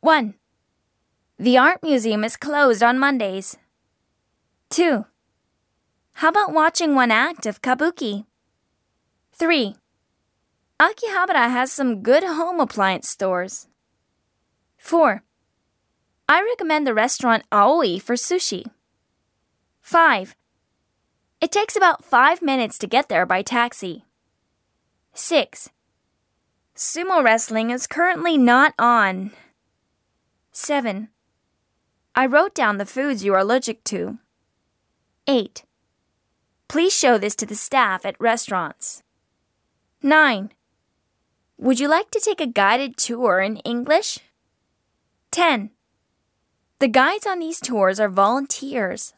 1. The art museum is closed on Mondays. 2. How about watching one act of kabuki? 3. Akihabara has some good home appliance stores. 4. I recommend the restaurant Aoi for sushi. 5. It takes about 5 minutes to get there by taxi. 6. Sumo wrestling is currently not on. 7. I wrote down the foods you are allergic to. 8. Please show this to the staff at restaurants. 9. Would you like to take a guided tour in English? 10. The guides on these tours are volunteers.